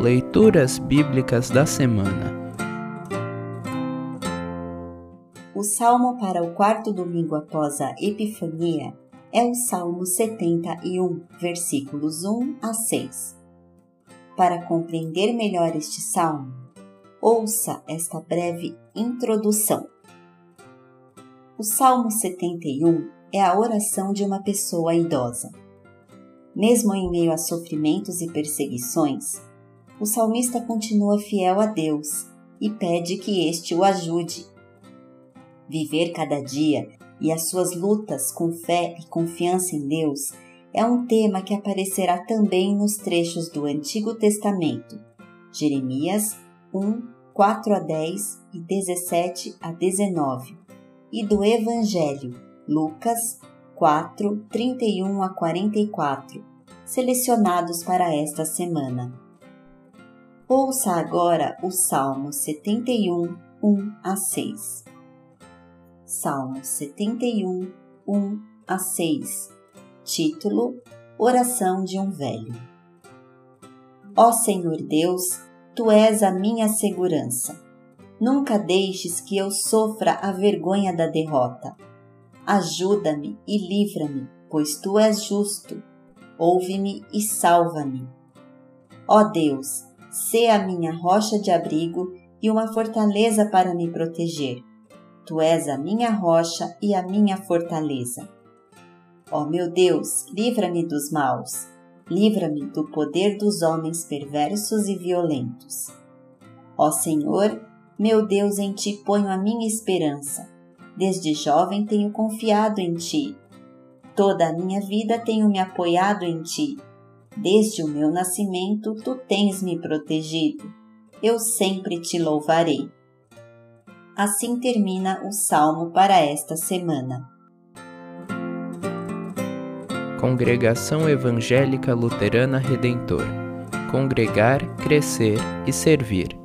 Leituras Bíblicas da Semana O salmo para o quarto domingo após a Epifania é o Salmo 71, versículos 1 a 6. Para compreender melhor este salmo, ouça esta breve introdução. O Salmo 71 é a oração de uma pessoa idosa. Mesmo em meio a sofrimentos e perseguições, o salmista continua fiel a Deus e pede que este o ajude. Viver cada dia e as suas lutas com fé e confiança em Deus é um tema que aparecerá também nos trechos do Antigo Testamento, Jeremias 1, 4 a 10 e 17 a 19, e do Evangelho, Lucas 4, 31 a 44, selecionados para esta semana. Ouça agora o Salmo 71, 1 a 6. Salmo 71, 1 a 6. Título: Oração de um velho. Ó Senhor Deus, tu és a minha segurança. Nunca deixes que eu sofra a vergonha da derrota. Ajuda-me e livra-me, pois tu és justo. Ouve-me e salva-me. Ó Deus, Sê a minha rocha de abrigo e uma fortaleza para me proteger. Tu és a minha rocha e a minha fortaleza. Ó meu Deus, livra-me dos maus, livra-me do poder dos homens perversos e violentos. Ó Senhor, meu Deus, em ti ponho a minha esperança. Desde jovem tenho confiado em ti. Toda a minha vida tenho me apoiado em ti Desde o meu nascimento tu tens me protegido. Eu sempre te louvarei. Assim termina o salmo para esta semana. Congregação Evangélica Luterana Redentor Congregar, Crescer e Servir.